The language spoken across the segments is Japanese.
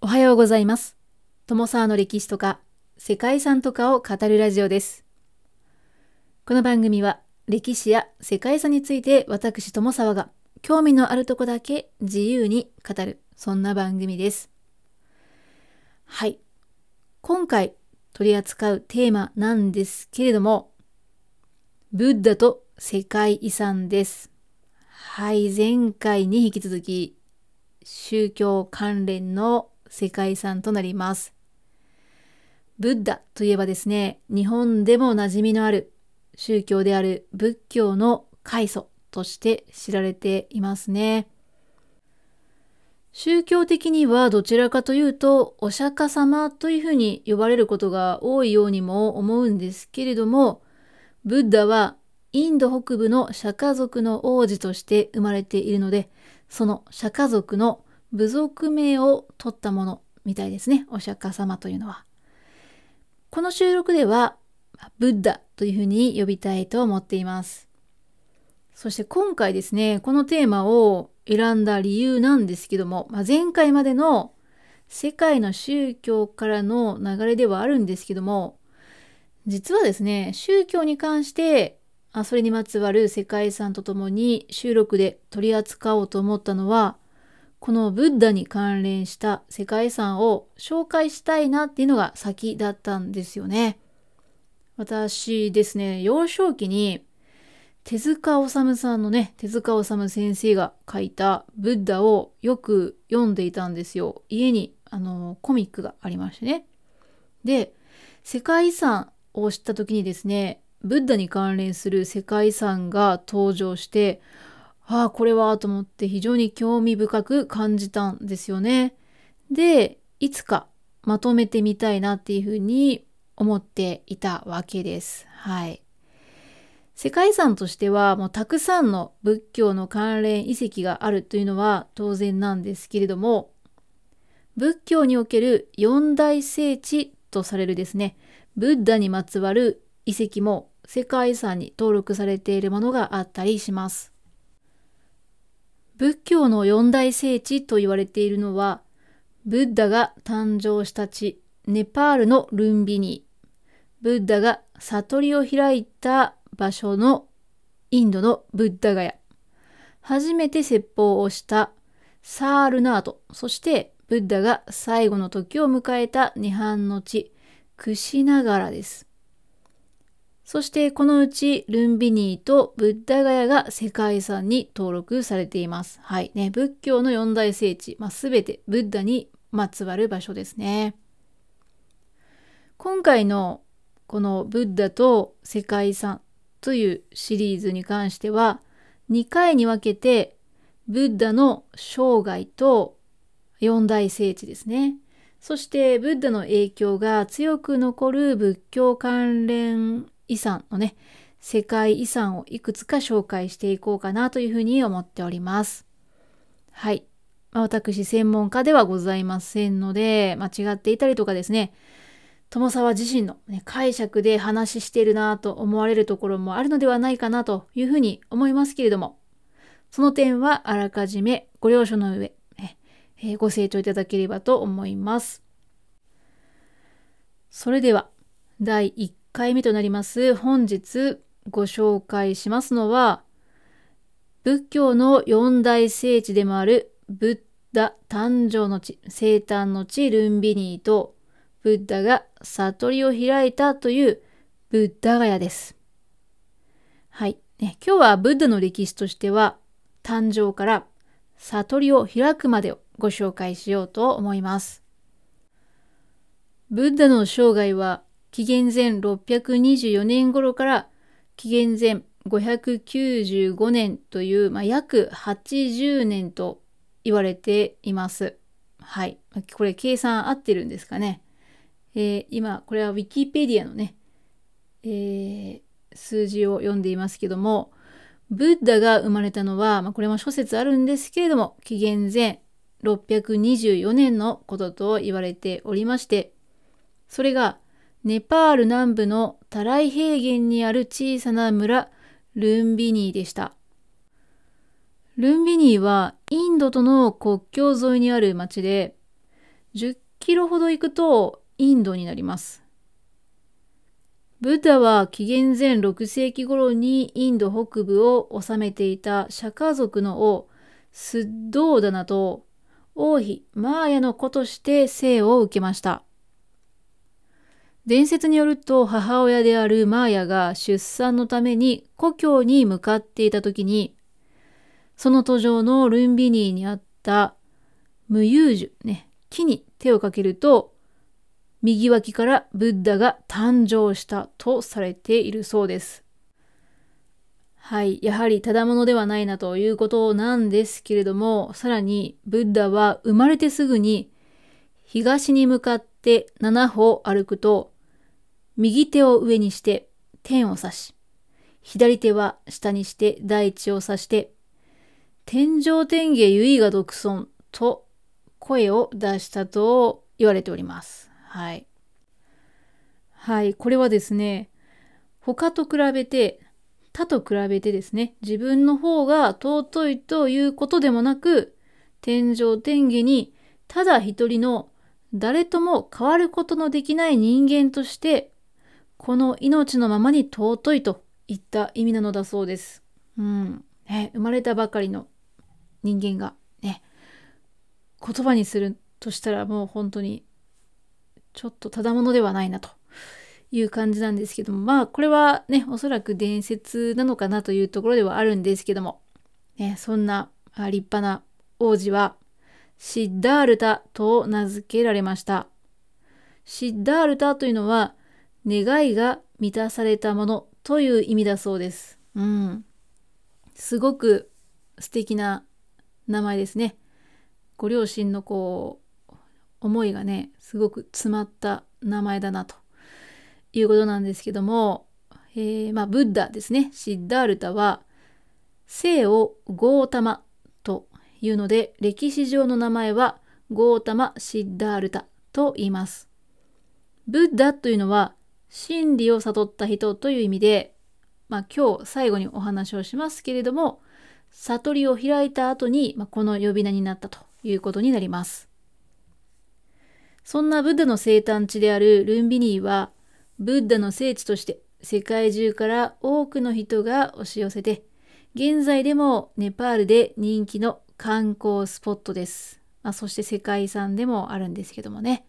おはようございます。友沢の歴史とか世界遺産とかを語るラジオです。この番組は歴史や世界遺産について私友沢が興味のあるとこだけ自由に語るそんな番組です。はい。今回取り扱うテーマなんですけれども、ブッダと世界遺産です。はい。前回に引き続き宗教関連の世界遺産となります。ブッダといえばですね、日本でも馴染みのある宗教である仏教の開祖として知られていますね。宗教的にはどちらかというとお釈迦様というふうに呼ばれることが多いようにも思うんですけれども、ブッダはインド北部の釈迦族の王子として生まれているので、その釈迦族の部族名を取ったものみたいですね。お釈迦様というのは。この収録では、ブッダというふうに呼びたいと思っています。そして今回ですね、このテーマを選んだ理由なんですけども、まあ、前回までの世界の宗教からの流れではあるんですけども、実はですね、宗教に関して、あそれにまつわる世界遺産とともに収録で取り扱おうと思ったのは、このブッダに関連した世界遺産を紹介したいなっていうのが先だったんですよね。私ですね、幼少期に手塚治虫さんのね、手塚治虫先生が書いたブッダをよく読んでいたんですよ。家にあのコミックがありましてね。で、世界遺産を知った時にですね、ブッダに関連する世界遺産が登場して、ああ、これはと思って非常に興味深く感じたんですよね。で、いつかまとめてみたいなっていうふうに思っていたわけです。はい。世界遺産としてはもうたくさんの仏教の関連遺跡があるというのは当然なんですけれども、仏教における四大聖地とされるですね、ブッダにまつわる遺跡も世界遺産に登録されているものがあったりします。仏教の四大聖地と言われているのは、ブッダが誕生した地、ネパールのルンビニ、ブッダが悟りを開いた場所のインドのブッダガヤ、初めて説法をしたサールナート、そしてブッダが最後の時を迎えた涅槃の地、クシナガラです。そしてこのうちルンビニーとブッダガヤが世界遺産に登録されています。はいね、仏教の四大聖地、まあ、全てブッダにまつわる場所ですね。今回のこのブッダと世界遺産というシリーズに関しては2回に分けてブッダの生涯と四大聖地ですね。そしてブッダの影響が強く残る仏教関連遺産のね、世界遺産をいくつか紹介していこうかなというふうに思っております。はい。まあ、私、専門家ではございませんので、間違っていたりとかですね、友沢自身の、ね、解釈で話してるなと思われるところもあるのではないかなというふうに思いますけれども、その点はあらかじめご了承の上、え、ご清聴いただければと思います。それでは、第1回目となります本日ご紹介しますのは仏教の四大聖地でもあるブッダ誕生の地生誕の地ルンビニーとブッダが悟りを開いたというブッダガヤです。はい、ね。今日はブッダの歴史としては誕生から悟りを開くまでをご紹介しようと思います。ブッダの生涯は紀元前624年頃から紀元前595年という、まあ、約80年と言われています。はい。これ計算合ってるんですかね。えー、今、これはウィキペディアのね、えー、数字を読んでいますけども、ブッダが生まれたのは、まあ、これも諸説あるんですけれども、紀元前624年のことと言われておりまして、それがネパール南部のタライ平原にある小さな村、ルンビニーでした。ルンビニーはインドとの国境沿いにある町で、10キロほど行くとインドになります。ブッダは紀元前6世紀頃にインド北部を治めていたシャカ族の王スッドーダナと王妃マーヤの子として生を受けました。伝説によると母親であるマーヤが出産のために故郷に向かっていた時にその途上のルンビニーにあった無遊樹、ね、木に手をかけると右脇からブッダが誕生したとされているそうです。はい。やはりただものではないなということなんですけれども、さらにブッダは生まれてすぐに東に向かって7歩歩くと、右手を上にして天を指し、左手は下にして大地を指して、天上天下唯我独尊と声を出したと言われております。はい。はい。これはですね、他と比べて他と比べてですね、自分の方が尊いということでもなく、天上天下にただ一人の誰とも変わることのできない人間として、この命のままに尊いといった意味なのだそうです。うん。ね、生まれたばかりの人間がね、言葉にするとしたらもう本当にちょっとただものではないなという感じなんですけども、まあこれはね、おそらく伝説なのかなというところではあるんですけども、ね、そんな立派な王子はシッダールタと名付けられました。シッダールタというのは願いが満たされたものという意味だそうです。うん。すごく素敵な名前ですね。ご両親のこう、思いがね、すごく詰まった名前だなということなんですけども、えー、まあ、ブッダですね、シッダールタは、生をゴータマというので、歴史上の名前はゴータマ・シッダールタと言います。ブッダというのは、真理を悟った人という意味で、まあ、今日最後にお話をしますけれども、悟りを開いた後に、まあ、この呼び名になったということになります。そんなブッダの生誕地であるルンビニーは、ブッダの聖地として世界中から多くの人が押し寄せて、現在でもネパールで人気の観光スポットです。まあ、そして世界遺産でもあるんですけどもね。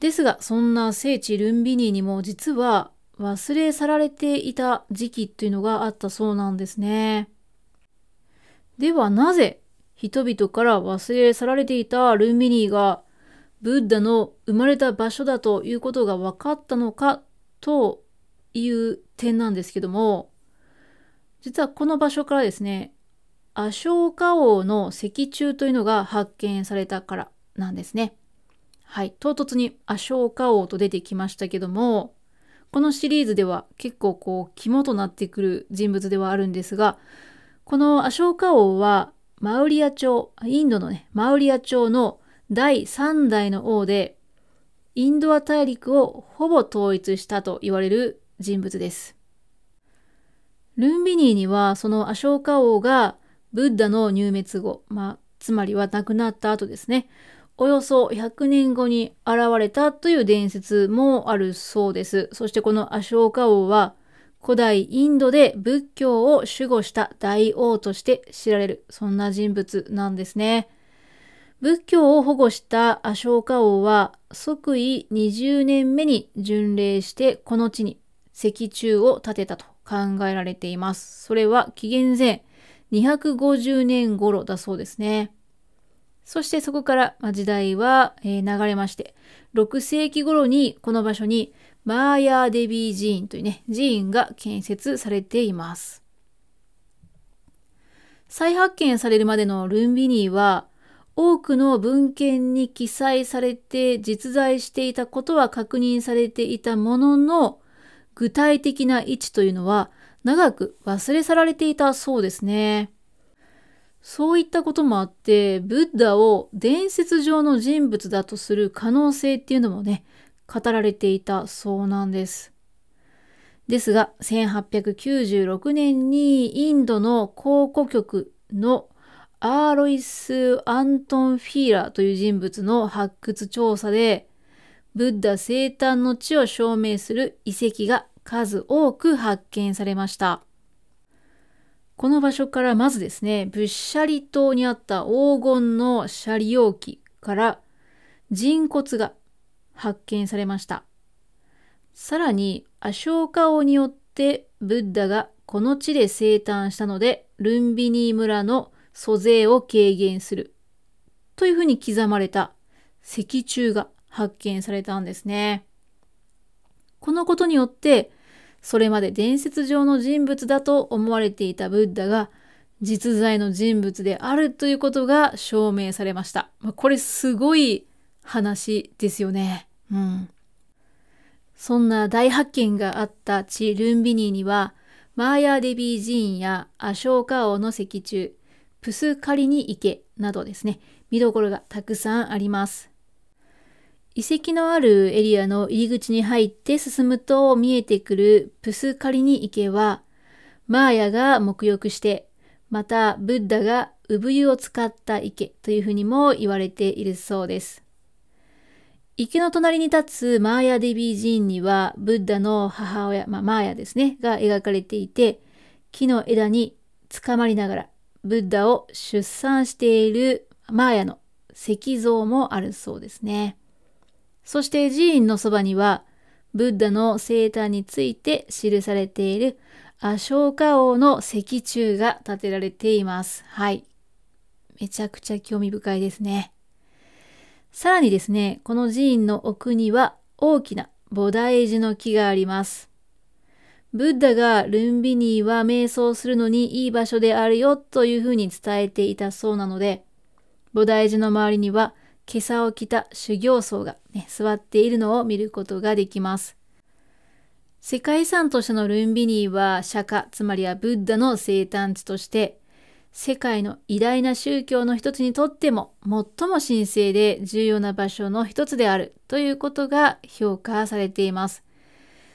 ですが、そんな聖地ルンビニーにも実は忘れ去られていた時期というのがあったそうなんですね。ではなぜ人々から忘れ去られていたルンビニーがブッダの生まれた場所だということが分かったのかという点なんですけども、実はこの場所からですね、アショーカ王の石柱というのが発見されたからなんですね。はい、唐突にアショーカ王と出てきましたけども、このシリーズでは結構こう肝となってくる人物ではあるんですが、このアショーカ王はマウリア朝、インドのね、マウリア朝の第3代の王で、インドア大陸をほぼ統一したと言われる人物です。ルンビニーにはそのアショーカ王がブッダの入滅後、まあ、つまりは亡くなった後ですね、およそ100年後に現れたという伝説もあるそうです。そしてこのアショーカ王は古代インドで仏教を守護した大王として知られる、そんな人物なんですね。仏教を保護したアショーカ王は即位20年目に巡礼してこの地に石柱を建てたと考えられています。それは紀元前250年頃だそうですね。そしてそこから時代は流れまして、6世紀頃にこの場所にマーヤーデビー寺院というね、寺院が建設されています。再発見されるまでのルンビニーは、多くの文献に記載されて実在していたことは確認されていたものの、具体的な位置というのは長く忘れ去られていたそうですね。そういったこともあって、ブッダを伝説上の人物だとする可能性っていうのもね、語られていたそうなんです。ですが、1896年にインドの考古局のアーロイス・アントン・フィーラーという人物の発掘調査で、ブッダ生誕の地を証明する遺跡が数多く発見されました。この場所からまずですね、ブッシャリ島にあった黄金のシャリ容器から人骨が発見されました。さらに、アショーカ王によってブッダがこの地で生誕したので、ルンビニー村の租税を軽減するというふうに刻まれた石柱が発見されたんですね。このことによって、それまで伝説上の人物だと思われていたブッダが実在の人物であるということが証明されました。まこれすごい話ですよね。うん。そんな大発見があった地ルンビニーには、マーヤーデビー寺院やアショーカ王の石柱、プスカリニ池などですね、見どころがたくさんあります。遺跡のあるエリアの入り口に入って進むと見えてくるプスカリニ池は、マーヤが沐浴して、またブッダが産湯を使った池というふうにも言われているそうです。池の隣に立つマーヤデビー寺院には、ブッダの母親、まあ、マーヤですね、が描かれていて、木の枝につかまりながら、ブッダを出産しているマーヤの石像もあるそうですね。そして寺院のそばには、ブッダの生誕について記されているアショーカ王の石柱が建てられています。はい。めちゃくちゃ興味深いですね。さらにですね、この寺院の奥には大きな菩提樹の木があります。ブッダがルンビニーは瞑想するのにいい場所であるよというふうに伝えていたそうなので、菩提樹の周りには今朝を着た修行僧が、ね、座っているのを見ることができます。世界遺産としてのルンビニーは釈迦、つまりはブッダの生誕地として、世界の偉大な宗教の一つにとっても最も神聖で重要な場所の一つであるということが評価されています。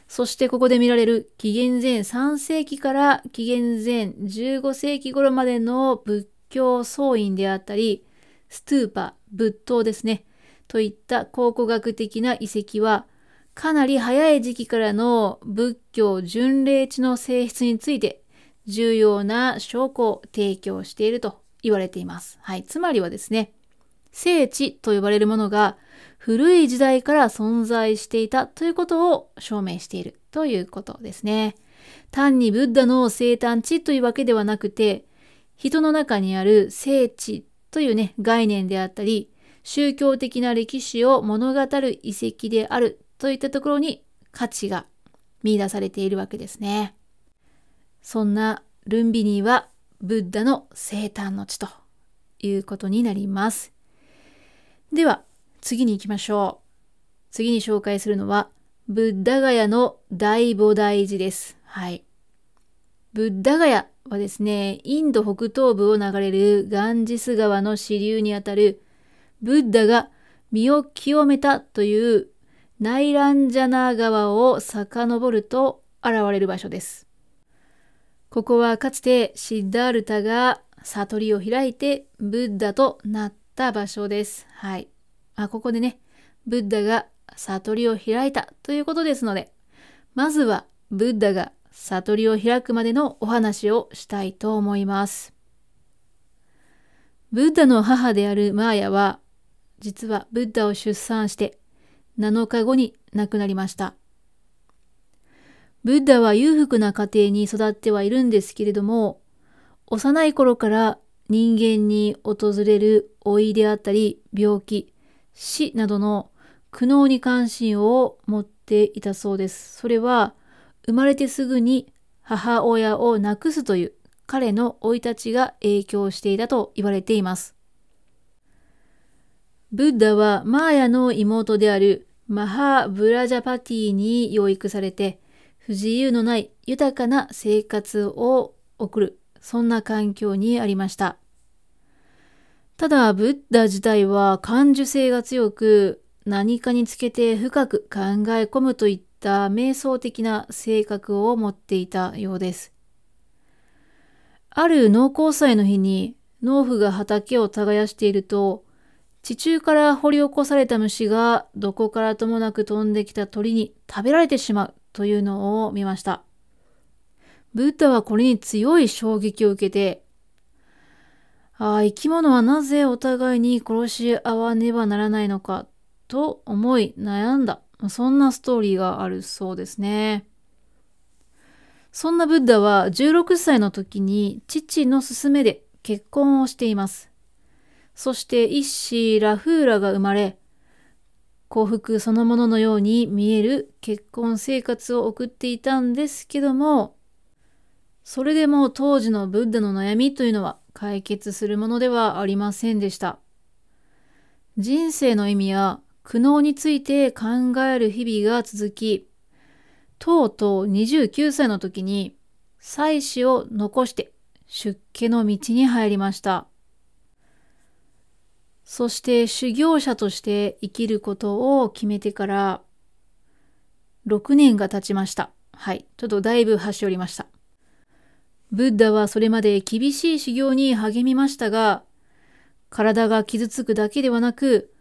そしてここで見られる紀元前3世紀から紀元前15世紀頃までの仏教僧院であったり、ストゥーパ、仏塔ですね、といった考古学的な遺跡は、かなり早い時期からの仏教巡礼地の性質について重要な証拠を提供していると言われています。はい。つまりはですね、聖地と呼ばれるものが古い時代から存在していたということを証明しているということですね。単にブッダの生誕地というわけではなくて、人の中にある聖地というね、概念であったり、宗教的な歴史を物語る遺跡であるといったところに価値が見出されているわけですね。そんなルンビニーはブッダの生誕の地ということになります。では次に行きましょう。次に紹介するのはブッダガヤの大菩提寺です。はい。ブッダガヤはですね、インド北東部を流れるガンジス川の支流にあたるブッダが身を清めたというナイランジャナー川を遡ると現れる場所です。ここはかつてシッダールタが悟りを開いてブッダとなった場所です。はい。あ、ここでね、ブッダが悟りを開いたということですので、まずはブッダが悟りを開くまでのお話をしたいと思います。ブッダの母であるマーヤは、実はブッダを出産して7日後に亡くなりました。ブッダは裕福な家庭に育ってはいるんですけれども、幼い頃から人間に訪れる老いであったり、病気、死などの苦悩に関心を持っていたそうです。それは、生まれてすぐに母親を亡くすという彼の生い立ちが影響していたと言われています。ブッダはマーヤの妹であるマハー・ブラジャパティに養育されて、不自由のない豊かな生活を送る、そんな環境にありました。ただ、ブッダ自体は感受性が強く、何かにつけて深く考え込むといった瞑想的な性格を持っていたようです。ある脳梗塞の日に農夫が畑を耕していると、地中から掘り起こされた虫がどこからともなく飛んできた鳥に食べられてしまうというのを見ました。ブッダはこれに強い衝撃を受けて、ああ、生き物はなぜお互いに殺し合わねばならないのかと思い悩んだ。そんなストーリーがあるそうですね。そんなブッダは16歳の時に父の勧めで結婚をしています。そして一子ラフーラが生まれ、幸福そのもののように見える結婚生活を送っていたんですけども、それでも当時のブッダの悩みというのは解決するものではありませんでした。人生の意味や苦悩について考える日々が続き、とうとう29歳の時に妻子を残して出家の道に入りました。そして修行者として生きることを決めてから6年が経ちました。はい。ちょっとだいぶ端折りました。ブッダはそれまで厳しい修行に励みましたが、体が傷つくだけではなく、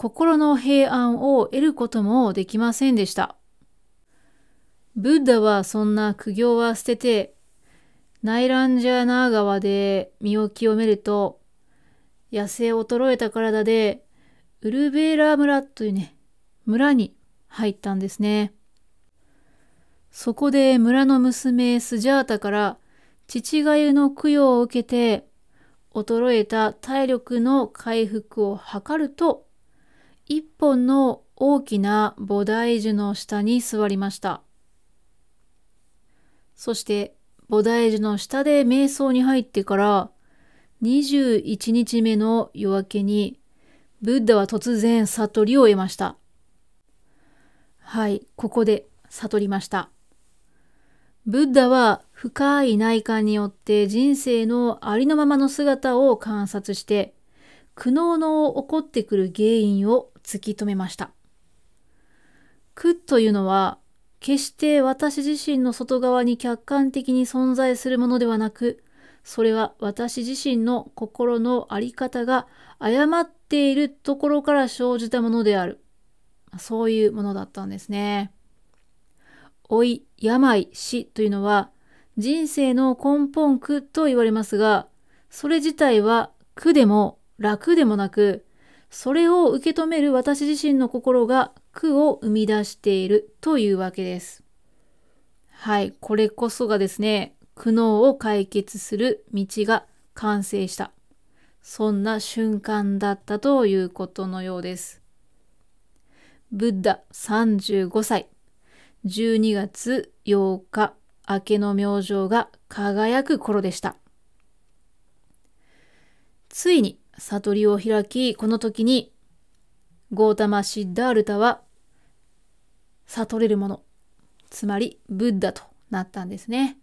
心の平安を得ることもできませんでした。ブッダはそんな苦行は捨てて、ナイランジャーナー川で身を清めると、痩せ衰えた体で、ウルベーラ村というね、村に入ったんですね。そこで村の娘スジャータから父がゆの供養を受けて、衰えた体力の回復を図ると、一本の大きな菩提樹の下に座りました。そして菩提樹の下で瞑想に入ってから21日目の夜明けにブッダは突然悟りを得ました。はい、ここで悟りました。ブッダは深い内観によって人生のありのままの姿を観察して苦悩の起こってくる原因を突き止めました。苦というのは決して私自身の外側に客観的に存在するものではなくそれは私自身の心の在り方が誤っているところから生じたものである。そういうものだったんですね。老い、病、死というのは人生の根本苦と言われますが、それ自体は苦でも楽でもなく、それを受け止める私自身の心が苦を生み出しているというわけです。はい、これこそがですね、苦悩を解決する道が完成した。そんな瞬間だったということのようです。ブッダ35歳。12月8日、明けの明星が輝く頃でした。ついに悟りを開き、この時に、ゴータマ・シッダールタは、悟れるもの、つまりブッダとなったんですね。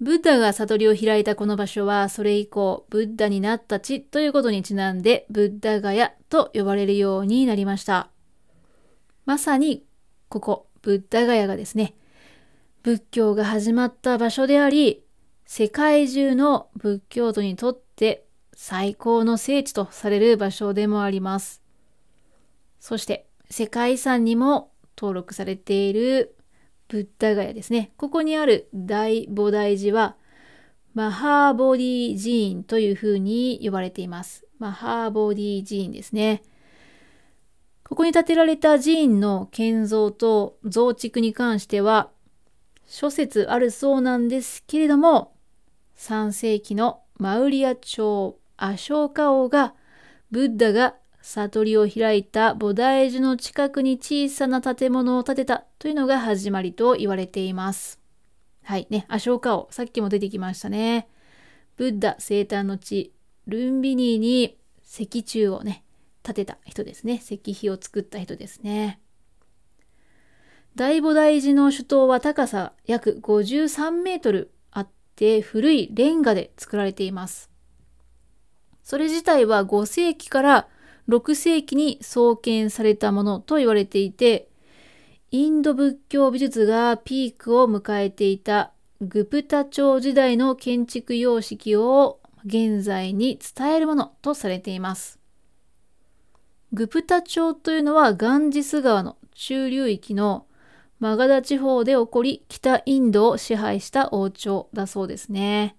ブッダが悟りを開いたこの場所は、それ以降、ブッダになった地ということにちなんで、ブッダガヤと呼ばれるようになりました。まさに、ここ、ブッダガヤがですね、仏教が始まった場所であり、世界中の仏教徒にとって最高の聖地とされる場所でもあります。そして世界遺産にも登録されているブッダガヤですね。ここにある大菩提寺はマハーボディ寺院というふうに呼ばれています。マハーボディ寺院ですね。ここに建てられた寺院の建造と増築に関しては諸説あるそうなんですけれども3世紀のマウリア朝アショーカ王がブッダが悟りを開いた菩提樹の近くに小さな建物を建てたというのが始まりと言われています。はいね、アショーカ王、さっきも出てきましたね。ブッダ生誕の地、ルンビニーに石柱をね、建てた人ですね。石碑を作った人ですね。大菩提寺の首都は高さ約53メートルあって古いレンガで作られています。それ自体は5世紀から6世紀に創建されたものと言われていて、インド仏教美術がピークを迎えていたグプタ朝時代の建築様式を現在に伝えるものとされています。グプタ朝というのはガンジス川の中流域のマガダ地方で起こり北インドを支配した王朝だそうですね。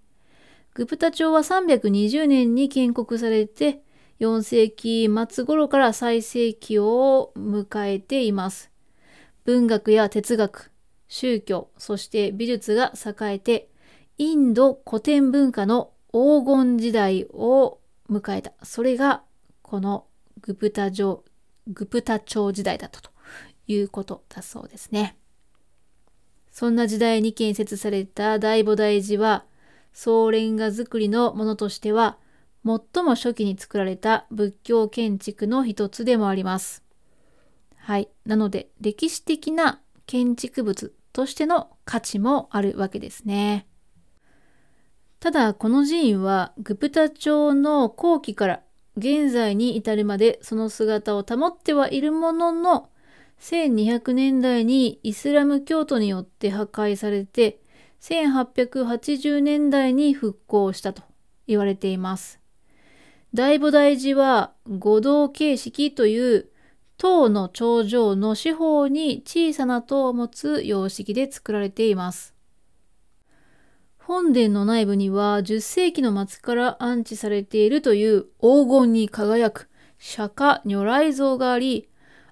グプタ朝は320年に建国されて4世紀末頃から最盛期を迎えています。文学や哲学、宗教、そして美術が栄えてインド古典文化の黄金時代を迎えた。それがこのグプタ朝、グプタ朝時代だったということだそうですね。そんな時代に建設された大菩提寺は、総レンガ造りのものとしては、最も初期に作られた仏教建築の一つでもあります。はい。なので、歴史的な建築物としての価値もあるわけですね。ただ、この寺院は、グプタ朝の後期から現在に至るまでその姿を保ってはいるものの、1200年代にイスラム教徒によって破壊されて、1880年代に復興したと言われています。大菩提寺は五道形式という塔の頂上の四方に小さな塔を持つ様式で作られています。本殿の内部には10世紀の末から安置されているという黄金に輝く釈迦如来像があり、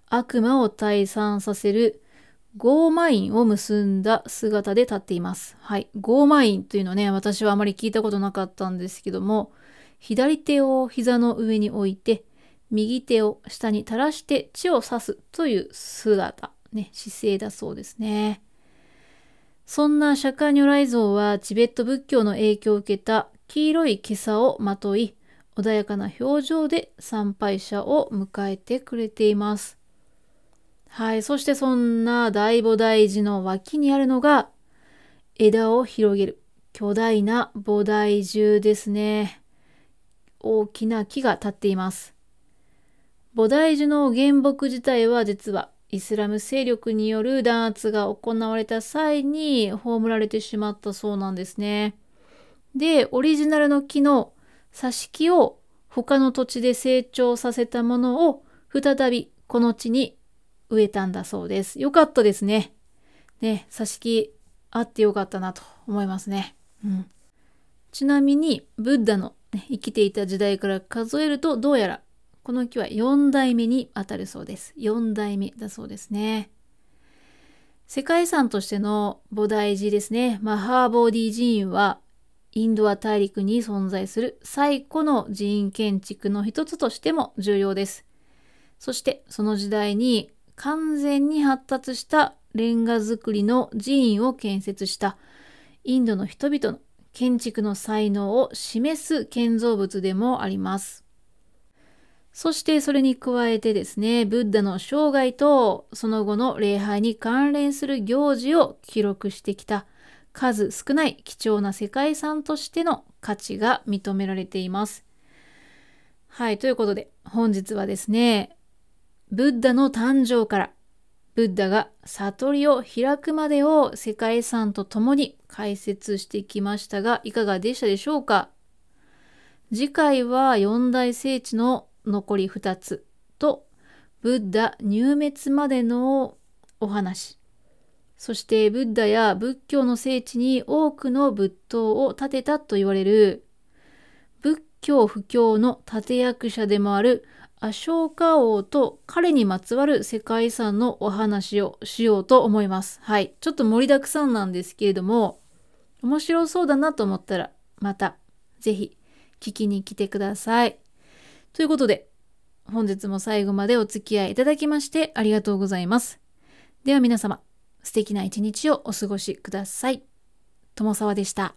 悪魔を退散させるゴーマインを結んだ姿で立っています。はい。ゴーマインというのね、私はあまり聞いたことなかったんですけども、左手を膝の上に置いて、右手を下に垂らして血を刺すという姿、ね、姿勢だそうですね。そんな釈迦如来像はチベット仏教の影響を受けた黄色い袈裟をまとい、穏やかな表情で参拝者を迎えてくれています。はい。そしてそんな大菩提寺の脇にあるのが枝を広げる巨大な菩提樹ですね。大きな木が立っています。菩提樹の原木自体は実はイスラム勢力による弾圧が行われた際に葬られてしまったそうなんですね。で、オリジナルの木の挿し木を他の土地で成長させたものを再びこの地に植えたんだそうです。よかったですね。ね、挿し木あってよかったなと思いますね。うん、ちなみに、ブッダの、ね、生きていた時代から数えるとどうやらこの木は4代目にあたるそうです。4代目だそうですね。世界遺産としての菩提寺ですね。マハーボーディ寺院はインドア大陸に存在する最古の寺院建築の一つとしても重要です。そしてその時代に完全に発達したレンガ造りの寺院を建設したインドの人々の建築の才能を示す建造物でもあります。そしてそれに加えてですね、ブッダの生涯とその後の礼拝に関連する行事を記録してきた数少ない貴重な世界遺産としての価値が認められています。はい、ということで本日はですね、ブッダの誕生からブッダが悟りを開くまでを世界遺産とともに解説してきましたが、いかがでしたでしょうか？次回は四大聖地の残り2つとブッダ入滅までのお話。そしてブッダや仏教の聖地に多くの仏塔を建てたと言われる仏教布教の立役者でもあるアショーカ王と彼にまつわる世界遺産のお話をしようと思います。はい。ちょっと盛りだくさんなんですけれども、面白そうだなと思ったら、またぜひ聞きに来てください。ということで、本日も最後までお付き合いいただきましてありがとうございます。では皆様、素敵な一日をお過ごしください。友沢でした。